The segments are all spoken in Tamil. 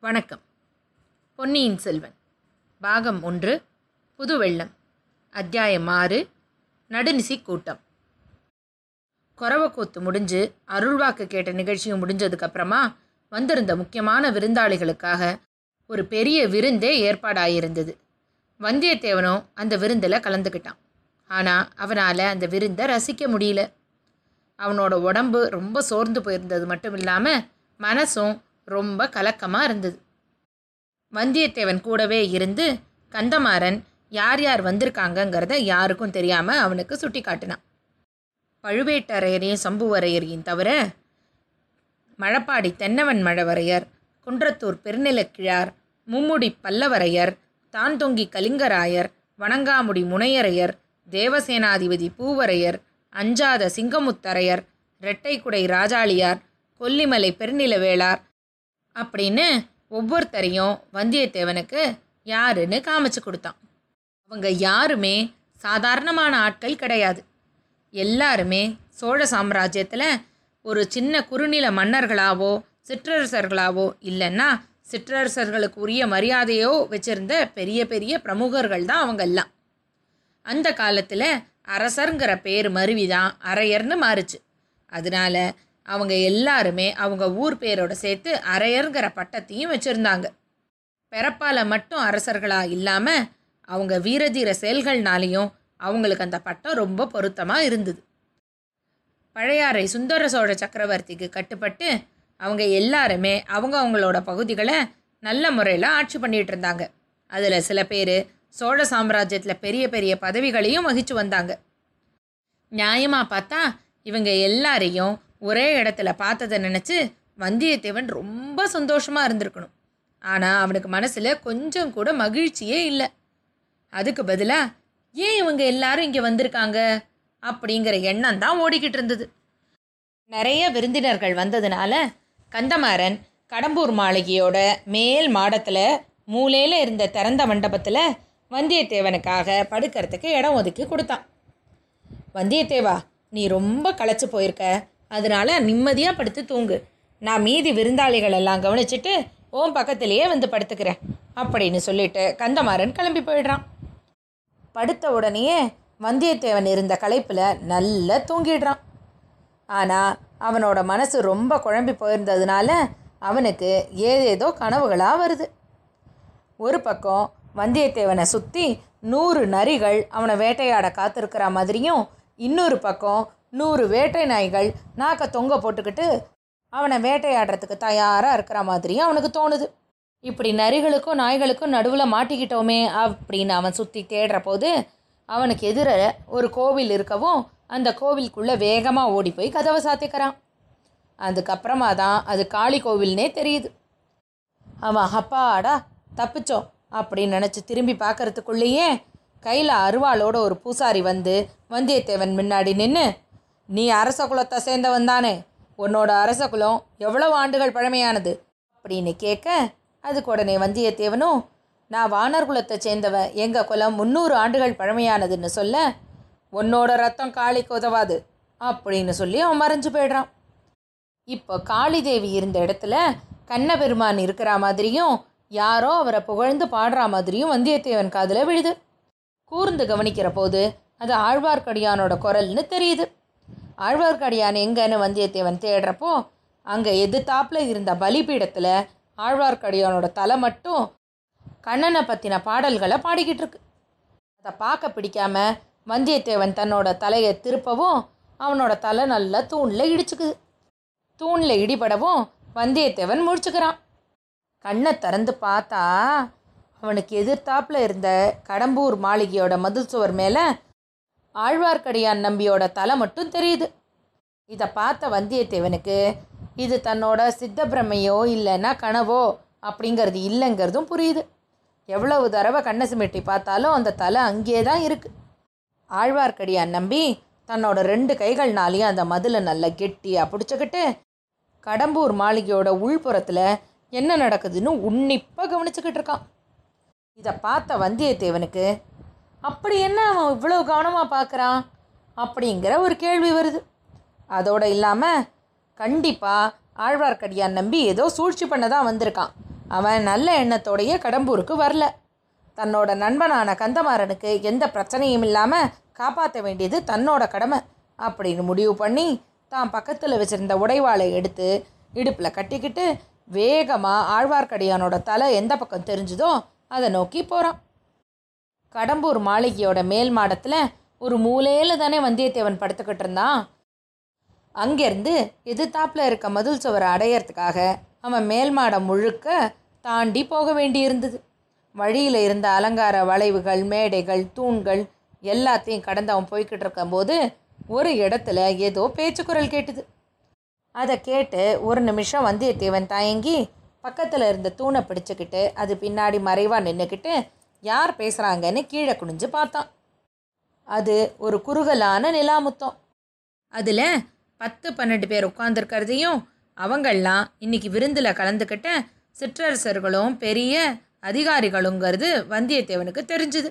வணக்கம். பொன்னியின் செல்வன் பாகம் ஒன்று புது வெள்ளம் அத்தியாயம் ஆறு நடுநிசி கூட்டம். கொரவக்கூத்து முடிஞ்சு அருள்வாக்கு கேட்ட நிகழ்ச்சியும் முடிஞ்சதுக்கப்புறமா வந்திருந்த முக்கியமான விருந்தாளிகளுக்காக ஒரு பெரிய விருந்தே ஏற்பாடாயிருந்தது. வந்தியத்தேவனும் அந்த விருந்தில் கலந்துக்கிட்டான். ஆனால் அவனால் அந்த விருந்தை ரசிக்க முடியல. அவனோட உடம்பு ரொம்ப சோர்ந்து போயிருந்தது மட்டும் இல்லாமல் மனசும் ரொம்ப கலக்கமாக இருந்தது. வந்தியத்தேவன் கூடவே இருந்து கந்தமாறன் யார் யார் வந்திருக்காங்கங்கிறத யாருக்கும் தெரியாமல் அவனுக்கு சுட்டி காட்டினான். பழுவேட்டரையரையும் சம்புவரையரையும் தவிர மழப்பாடி தென்னவன் மழவரையர் குன்றத்தூர் பெருநிலக்கிழார் மும்முடி பல்லவரையர் தான்தொங்கி கலிங்கராயர் வணங்காமுடி முனையரையர் தேவசேனாதிபதி பூவரையர் அஞ்சாத சிங்கமுத்தரையர் இரட்டைக்குடை ராஜாளியார் கொல்லிமலை பெருநிலவேளார் அப்படின்னு ஒவ்வொருத்தரையும் வந்தியத்தேவனுக்கு யாருன்னு காமிச்சு கொடுத்தான். அவங்க யாருமே சாதாரணமான ஆட்கள் கிடையாது. எல்லாருமே சோழ சாம்ராஜ்யத்தில் ஒரு சின்ன குறுநில மன்னர்களாவோ சிற்றரசர்களாவோ இல்லைன்னா சிற்றரசர்களுக்கு உரிய மரியாதையோ வச்சிருந்த பெரிய பெரிய பிரமுகர்கள் தான் அவங்க எல்லாம். அந்த காலத்தில் அரசருங்கிற பேர் மருவி தான் அரையர்னு மாறுச்சு. அதனால அவங்க எல்லாருமே அவங்க ஊர் பேரோட சேர்த்து அரையருங்கிற பட்டத்தையும் வச்சுருந்தாங்க. பிறப்பால் மட்டும் அரசர்களாக இல்லாமல் அவங்க வீரதீர செயல்கள்னாலேயும் அவங்களுக்கு அந்த பட்டம் ரொம்ப பொருத்தமாக இருந்தது. பழையாறை சுந்தர சோழ சக்கரவர்த்திக்கு கட்டுப்பட்டு அவங்க எல்லாருமே அவங்க அவங்களோட பகுதிகளை நல்ல முறையில் ஆட்சி பண்ணிகிட்டு இருந்தாங்க. அதில் சில பேர் சோழ சாம்ராஜ்யத்தில் பெரிய பெரிய பதவிகளையும் வகித்து வந்தாங்க. நியாயமாக பார்த்தா இவங்க எல்லாரையும் ஒரே இடத்துல பார்த்ததை நினச்சி வந்தியத்தேவன் ரொம்ப சந்தோஷமாக இருந்திருக்கணும். ஆனால் அவனுக்கு மனசில் கொஞ்சம் கூட மகிழ்ச்சியே இல்லை. அதுக்கு பதிலாக ஏன் இவங்க எல்லாரும் இங்கே வந்திருக்காங்க? அப்படிங்கிற எண்ணம் தான் ஓடிக்கிட்டு இருந்தது. நிறைய விருந்தினர்கள் வந்ததுனால கந்தமாறன் கடம்பூர் மாளிகையோட மேல் மாடத்தில் மூலையில் இருந்த திறந்த மண்டபத்தில் வந்தியத்தேவனுக்காக படுக்கிறதுக்கு இடம் ஒதுக்கி கொடுத்தான். வந்தியத்தேவா நீ ரொம்ப களைச்சு போயிருக்க. அதனால நிம்மதியாக படுத்து தூங்கு. நான் மீதி விருந்தாளிகள் எல்லாம் கவனிச்சிட்டு ஓம் பக்கத்திலேயே வந்து படுத்துக்கிறேன் அப்படின்னு சொல்லிட்டு கந்தமாறன் கிளம்பி போயிடுறான். படுத்த உடனேயே வந்தியத்தேவன் இருந்த களைப்பில் நல்லா தூங்கிடுறான். ஆனால் அவனோட மனசு ரொம்ப குழம்பி போயிருந்ததுனால அவனுக்கு ஏதேதோ கனவுகளாக வருது. ஒரு பக்கம் வந்தியத்தேவனை சுற்றி நூறு நரிகள் அவனை வேட்டையாட காத்திருக்கிற மாதிரியும் இன்னொரு பக்கம் நூறு வேட்டை நாய்கள் நாக்க தொங்க போட்டுக்கிட்டு அவனை வேட்டையாடுறதுக்கு தயாராக இருக்கிற மாதிரியும் அவனுக்கு தோணுது. இப்படி நரிகளுக்கும் நாய்களுக்கும் நடுவில் மாட்டிக்கிட்டோமே அப்படின்னு அவன் சுற்றி தேடுற போது அவனுக்கு எதிர ஒரு கோவில் இருக்கவும் அந்த கோவிலுக்குள்ளே வேகமாக ஓடி போய் கதவை சாத்திக்கிறான். அதுக்கப்புறமா தான் அது காளி கோவில்னே தெரியுது. அவன் அப்பாடா தப்பிச்சோம் அப்படின்னு நினச்சி திரும்பி பார்க்கறதுக்குள்ளேயே கையில் அருவாளோட ஒரு பூசாரி வந்து வந்தியத்தேவன் முன்னாடி நின்று நீ அரச குலத்தை சேர்ந்தவன் தானே. உன்னோட அரச குலம் எவ்வளவு ஆண்டுகள் பழமையானது. அப்படின்னு கேட்க அதுக்கு உடனே வந்தியத்தேவனும் நான் வானர் குலத்தை சேர்ந்தவன் எங்கள் குலம் முந்நூறு ஆண்டுகள் பழமையானதுன்னு சொல்ல உன்னோட ரத்தம் காளிக்கு உதவாது அப்படின்னு சொல்லி அவன் மறைஞ்சு போயிடுறான். இப்போ காளி தேவி இருந்த இடத்துல கண்ணபெருமான் இருக்கிற மாதிரியும் யாரோ அவரை புகழ்ந்து பாடுற மாதிரியும் வந்தியத்தேவன் காதில் விழுது. கூர்ந்து கவனிக்கிற போது அது ஆழ்வார்க்கடியானோட குரல்னு தெரியுது. ஆழ்வார்க்கடியான் எங்கன்னு வந்தியத்தேவன் தேடுறப்போ அங்கே எதிர்த்தாப்பில் இருந்த பலிபீடத்தில் ஆழ்வார்க்கடியானோட தலை மட்டும் கண்ணனை பற்றின பாடல்களை பாடிக்கிட்டு இருக்கு. அதை பார்க்க பிடிக்காம வந்தியத்தேவன் தன்னோட தலையை திருப்பவும் அவனோட தலை நல்லா தூணில் இடிச்சுக்குது. தூணில் இடிபடவும் வந்தியத்தேவன் முடிச்சுக்கிறான் கண்ணை திறந்து பார்த்தா அவனுக்கு எதிர்த்தாப்பில் இருந்த கடம்பூர் மாளிகையோட மதில் சுவர் மேலே ஆழ்வார்க்கடியான் நம்பியோட தலை மட்டும் தெரியுது. இதை பார்த்த வந்தியத்தேவனுக்கு இது தன்னோட சித்த பிரமையோ இல்லைன்னா கனவோ அப்படிங்கிறது இல்லைங்கிறதும் புரியுது. எவ்வளவு தடவை கண்ணை சிமிட்டி பார்த்தாலும் அந்த தலை அங்கேயே தான் இருக்குது ஆழ்வார்க்கடியான் நம்பி தன்னோட ரெண்டு கைகள்னாலையும் அந்த மதிலை நல்லா கெட்டியாக பிடிச்சிக்கிட்டு கடம்பூர் மாளிகையோட உள்புறத்தில் என்ன நடக்குதுன்னு உன்னிப்பாக கவனிச்சுக்கிட்டு இருக்கான். இதை பார்த்த வந்தியத்தேவனுக்கு அப்படி என்ன அவன் இவ்வளோ கவனமாக பார்க்குறான்? அப்படிங்கிற ஒரு கேள்வி வருது. அதோடு இல்லாமல் கண்டிப்பாக ஆழ்வார்க்கடியான் நம்பி ஏதோ சூழ்ச்சி பண்ண தான் வந்திருக்கான். அவன் நல்ல எண்ணத்தோடைய கடம்பூருக்கு வரல. தன்னோட நண்பனான கந்தமாறனுக்கு எந்த பிரச்சனையும் இல்லாமல் காப்பாற்ற வேண்டியது தன்னோட கடமை அப்படின்னு முடிவு பண்ணி தான் பக்கத்தில் வச்சுருந்த உடைவாளை எடுத்து இடுப்பில் கட்டிக்கிட்டு வேகமாக ஆழ்வார்க்கடியானோட தலை எந்த பக்கம் தெரிஞ்சுதோ அதை நோக்கி போகிறான் கடம்பூர் மாளிகையோட மேல் மாடத்தில் ஒரு மூலையில் தானே வந்தியத்தேவன் படுத்துக்கிட்டு இருந்தான். அங்கேருந்து எதிர்த்தாப்பில் இருக்க மதில் சுவரை அடையிறதுக்காக அவன் மேல் மாடம் முழுக்க தாண்டி போக வேண்டியிருந்தது. வழியில் இருந்த அலங்கார வளைவுகள் மேடைகள் தூண்கள் எல்லாத்தையும் கடந்து அவன் போய்கிட்டு இருக்கும்போது ஒரு இடத்துல ஏதோ பேச்சு குரல் கேட்டுது. அதை கேட்டு ஒரு நிமிஷம் வந்தியத்தேவன் தயங்கி பக்கத்தில் இருந்த தூணை பிடிச்சிக்கிட்டு அது பின்னாடி மறைவாக நின்றுக்கிட்டு யார் பேசுகிறாங்கன்னு கீழே குனிஞ்சு பார்த்தான். அது ஒரு குறுகலான நிலாமுத்தம். அதில் பத்து பன்னெண்டு பேர் உட்காந்துருக்கிறதையும் அவங்கள்லாம் இன்னைக்கு விருந்தில் கலந்துக்கிட்ட சிற்றரசர்களும் பெரிய அதிகாரிகளுங்கிறது வந்தியத்தேவனுக்கு தெரிஞ்சுது.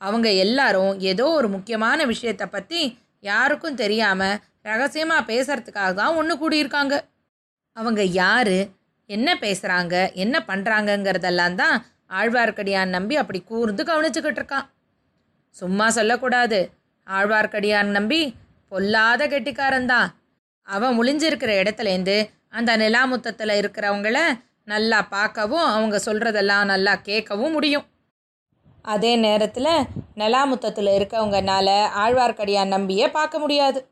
அவங்க எல்லாரும் ஏதோ ஒரு முக்கியமான விஷயத்தை பற்றி யாருக்கும் தெரியாமல் ரகசியமாக பேசுறதுக்காக தான் ஒன்று கூடியிருக்காங்க. அவங்க யார் என்ன பேசுகிறாங்க என்ன பண்ணுறாங்கங்கிறதெல்லாம் தான் ஆழ்வார்க்கடியான் நம்பி அப்படி கூர்ந்து கவனிச்சுக்கிட்டு இருக்கான். சும்மா சொல்லக்கூடாது. ஆழ்வார்க்கடியான் நம்பி பொல்லாத கெட்டிக்காரன்தான் அவன் முழிஞ்சிருக்கிற இடத்துலேருந்து அந்த நிலாமுத்தத்தில் இருக்கிறவங்கள நல்லா பார்க்கவும் அவங்க சொல்கிறதெல்லாம் நல்லா கேட்கவும் முடியும். அதே நேரத்தில் நிலாமுத்தத்தில் இருக்கவங்கனால ஆழ்வார்க்கடியான் நம்பியே பார்க்க முடியாது.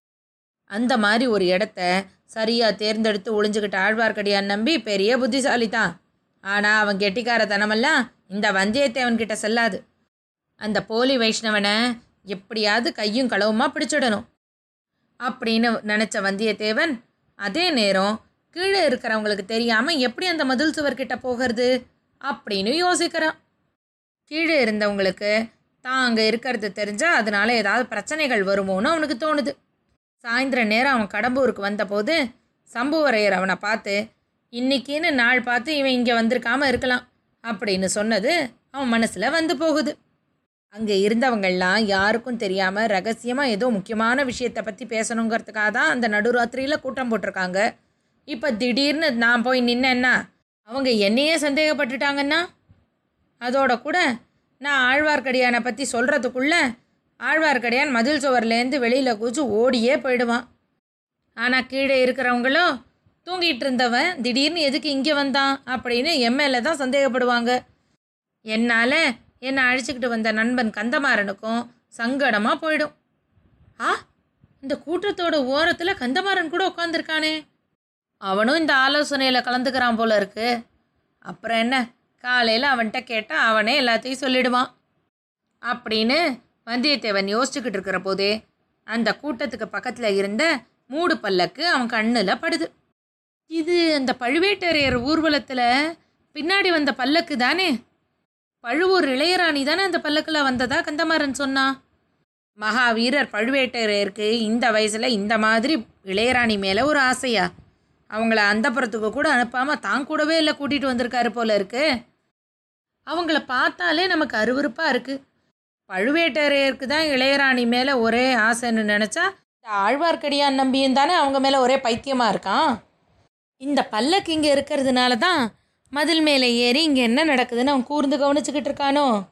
அந்த மாதிரி ஒரு இடத்த சரியாக தேர்ந்தெடுத்து ஒளிஞ்சுக்கிட்ட ஆழ்வார்க்கடியான் நம்பி பெரிய புத்திசாலி தான் ஆனால் அவன் கெட்டிக்காரத்தனமெல்லாம் இந்த வந்தியத்தேவன் கிட்ட செல்லாது. அந்த போலி வைஷ்ணவனை எப்படியாவது கையும் களவுமா பிடிச்சிடணும். அப்படின்னு நினச்ச வந்தியத்தேவன் அதே நேரம் கீழே இருக்கிறவங்களுக்கு தெரியாமல் எப்படி அந்த மதில் சுவர்கிட்ட போகிறது அப்படின்னு யோசிக்கிறான். கீழே இருந்தவங்களுக்கு தான் அங்கே இருக்கிறது தெரிஞ்சால் அதனால ஏதாவது பிரச்சனைகள் வருமோன்னு அவனுக்கு தோணுது. சாயந்தர நேரம் அவன் கடம்பூருக்கு வந்தபோது சம்புவரையர் அவனை பார்த்து இன்னைக்குன்னு நாள் பார்த்து இவன் இங்கே வந்திருக்காம இருக்கலாம் அப்படின்னு சொன்னது அவன் மனசில் வந்து போகுது. அங்கே இருந்தவங்கள்லாம் யாருக்கும் தெரியாமல் ரகசியமாக ஏதோ முக்கியமான விஷயத்தை பற்றி பேசணுங்கிறதுக்காக தான் அந்த நடுராத்திரியில் கூட்டம் போட்டிருக்காங்க. இப்போ திடீர்னு நான் போய் நின்னேன்னா அவங்க என்னையே சந்தேகப்பட்டுட்டாங்கன்னா? அதோட கூட நான் ஆழ்வார்க்கடியானை பற்றி சொல்கிறதுக்குள்ளே ஆழ்வார்க்கடியான் மதில் சுவர்லேருந்து வெளியில் குதிச்சு ஓடியே போயிடுவான். ஆனால் கீழே இருக்கிறவங்களும் தூங்கிட்டு இருந்தவன் திடீர்னு எதுக்கு இங்கே வந்தான்? அப்படின்னு எம்எல்ஏ தான் சந்தேகப்படுவாங்க. என்னால் என்னை அழைச்சிக்கிட்டு வந்த நண்பன் கந்தமாறனுக்கும் சங்கடமாக போயிடும். ஆ இந்த கூட்டத்தோட ஓரத்தில் கந்தமாறன் கூட உட்காந்துருக்கானே அவனும் இந்த ஆலோசனையில் கலந்துக்கிறான் போல இருக்கு. அப்புறம் என்ன? காலையில் அவன்கிட்ட கேட்டால் அவனே எல்லாத்தையும் சொல்லிடுவான். அப்படின்னு வந்தியத்தேவன் யோசிச்சுக்கிட்டு இருக்கிற போதே அந்த கூட்டத்துக்கு பக்கத்தில் இருந்த மூடு பல்லக்கு அவன் கண்ணில் படுது. இது அந்த பழுவேட்டரையர் ஊர்வலத்தில் பின்னாடி வந்த பல்லக்கு தானே? பழுவூர் இளையராணி தானே அந்த பல்லக்கில் வந்ததா கந்தமாறன் சொன்னா? மகாவீரர் பழுவேட்டரையருக்கு இந்த வயசில் இந்த மாதிரி இளையராணி மேலே ஒரு ஆசையா? அவங்கள அந்தப்புறத்துக்கு கூட அனுப்பாமல் தான் கூடவே இல்லை கூட்டிகிட்டு வந்திருக்காரு போல இருக்கு. அவங்கள பார்த்தாலே நமக்கு அருவருப்பாக இருக்குது பழுவேட்டரையருக்கு தான் இளையராணி மேலே ஒரே ஆசைன்னு நினச்சா இந்த ஆழ்வார்க்கடியான் நம்பியும் தானே அவங்க மேலே ஒரே பைத்தியமாக இருக்கான்? இந்த பல்லக்கு இங்கே இருக்கிறதுனால தான் மதில் மேலே ஏறி இங்கே என்ன நடக்குதுன்னு அவன் கூர்ந்து கவனிச்சுக்கிட்டு இருக்கானோ?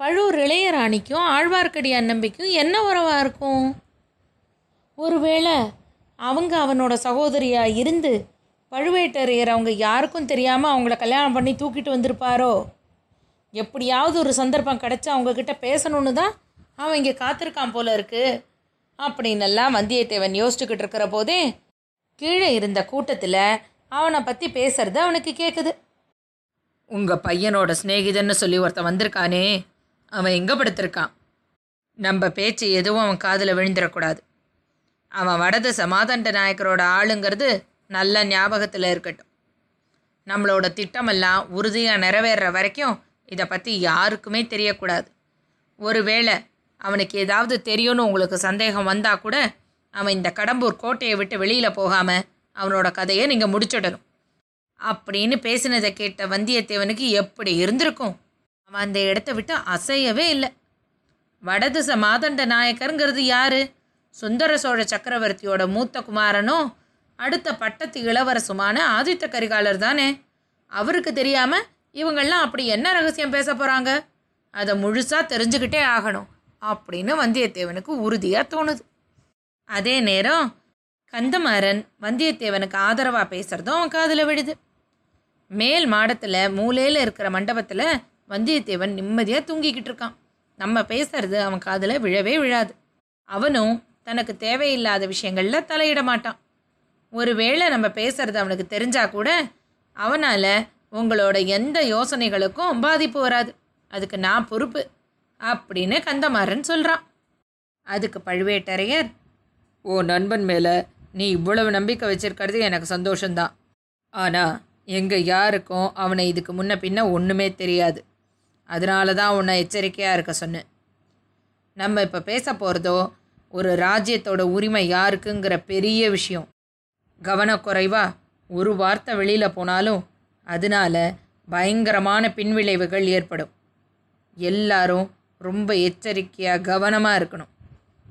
பழுவூர் இளையராணிக்கும் ஆழ்வார்க்கடியான் நம்பிக்கும் என்ன உறவாக இருக்கும்? ஒருவேளை அவங்க அவனோட சகோதரியாக இருந்து பழுவேட்டரையர் அவங்க யாருக்கும் தெரியாமல் அவங்கள கல்யாணம் பண்ணி தூக்கிட்டு வந்திருப்பாரோ? எப்படியாவது ஒரு சந்தர்ப்பம் கிடச்சா அவங்கக்கிட்ட பேசணுன்னு தான் அவன் இங்கே காத்திருக்கான் போல இருக்கு. அப்படின்னெல்லாம் வந்தியத்தேவன் யோசிச்சுக்கிட்டு இருக்கிற போதே கீழே இருந்த கூட்டத்தில் அவனை பற்றி பேசுறது அவனுக்கு கேட்குது உங்கள் பையனோட சிநேகிதன்னு சொல்லி ஒருத்தன் வந்திருக்கானே அவன் எங்கே படுத்திருக்கான்? நம்ம பேச்சு எதுவும் அவன் காதில் விழுந்துடக்கூடாது. அவன் வடது சமாதண்ட நாயக்கரோட ஆளுங்கிறது நல்ல ஞாபகத்தில் இருக்கட்டும். நம்மளோட திட்டமெல்லாம் உறுதியாக நிறைவேறுற வரைக்கும் இதை பற்றி யாருக்குமே தெரியக்கூடாது. ஒருவேளை அவனுக்கு ஏதாவது தெரியும்னு உங்களுக்கு சந்தேகம் வந்தால் கூட அவன் இந்த கடம்பூர் கோட்டையை விட்டு வெளியில் போகாமல் அவனோட கதையை நீங்கள் முடிச்சிடணும். அப்படின்னு பேசினதை கேட்ட வந்தியத்தேவனுக்கு எப்படி இருந்திருக்கும்? அவன் அந்த இடத்த விட்டு அசையவே இல்லை. வடதிச மாதண்ட நாயக்கருங்கிறது யாரு? சுந்தர சோழ சக்கரவர்த்தியோட மூத்த குமாரனும் அடுத்த பட்டத்து இளவரசுமான ஆதித்த கரிகாலர் தானே? அவருக்கு தெரியாமல் இவங்கெல்லாம் அப்படி என்ன ரகசியம் பேச போகிறாங்க அதை முழுசாக தெரிஞ்சுக்கிட்டே ஆகணும் அப்படின்னு வந்தியத்தேவனுக்கு உறுதியாக தோணுது. அதே நேரம் கந்தமாறன் வந்தியத்தேவனுக்கு ஆதரவாக பேசுகிறதும் அவன் காதில் விடுது மேல் மாடத்தில் மூலையில் இருக்கிற மண்டபத்தில் வந்தியத்தேவன் நிம்மதியாக தூங்கிக்கிட்டு இருக்கான். நம்ம பேசுறது அவன் காதில் விழவே விழாது. அவனும் தனக்கு தேவையில்லாத விஷயங்களில் தலையிட மாட்டான். ஒருவேளை நம்ம பேசுறது அவனுக்கு தெரிஞ்சா கூட அவனால் உங்களோட எந்த யோசனைகளுக்கும் பாதிப்பு வராது. அதுக்கு நான் பொறுப்பு அப்படின்னு கந்தமாறன் சொல்கிறான் அதுக்கு பழுவேட்டரையர் ஓ நண்பன் மேலே நீ இவ்வளவு நம்பிக்கை வச்சிருக்கிறது எனக்கு சந்தோஷந்தான் ஆனால் எங்கள் யாருக்கும் அவனை இதுக்கு முன்ன பின்ன ஒன்றுமே தெரியாது. அதனால தான் உன்னை எச்சரிக்கையாக இருக்க சொன்னேன். நம்ம இப்போ பேச போகிறதோ ஒரு ராஜ்யத்தோட உரிமை யாருக்குங்கிற பெரிய விஷயம். கவனக்குறைவா ஒரு வார்த்தை வெளியில் போனாலும் அதனால பயங்கரமான பின்விளைவுகள் ஏற்படும். எல்லாரும் ரொம்ப எச்சரிக்கையாக கவனமாக இருக்கணும்.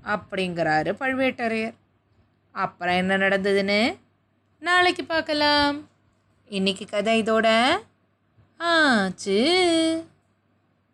அப்படிங்கிறாரு பழுவேட்டரையர். அப்புறம் என்ன நடந்ததுன்னு? நாளைக்கு பார்க்கலாம். இன்னைக்கு கதை இதோட ஆச்சு.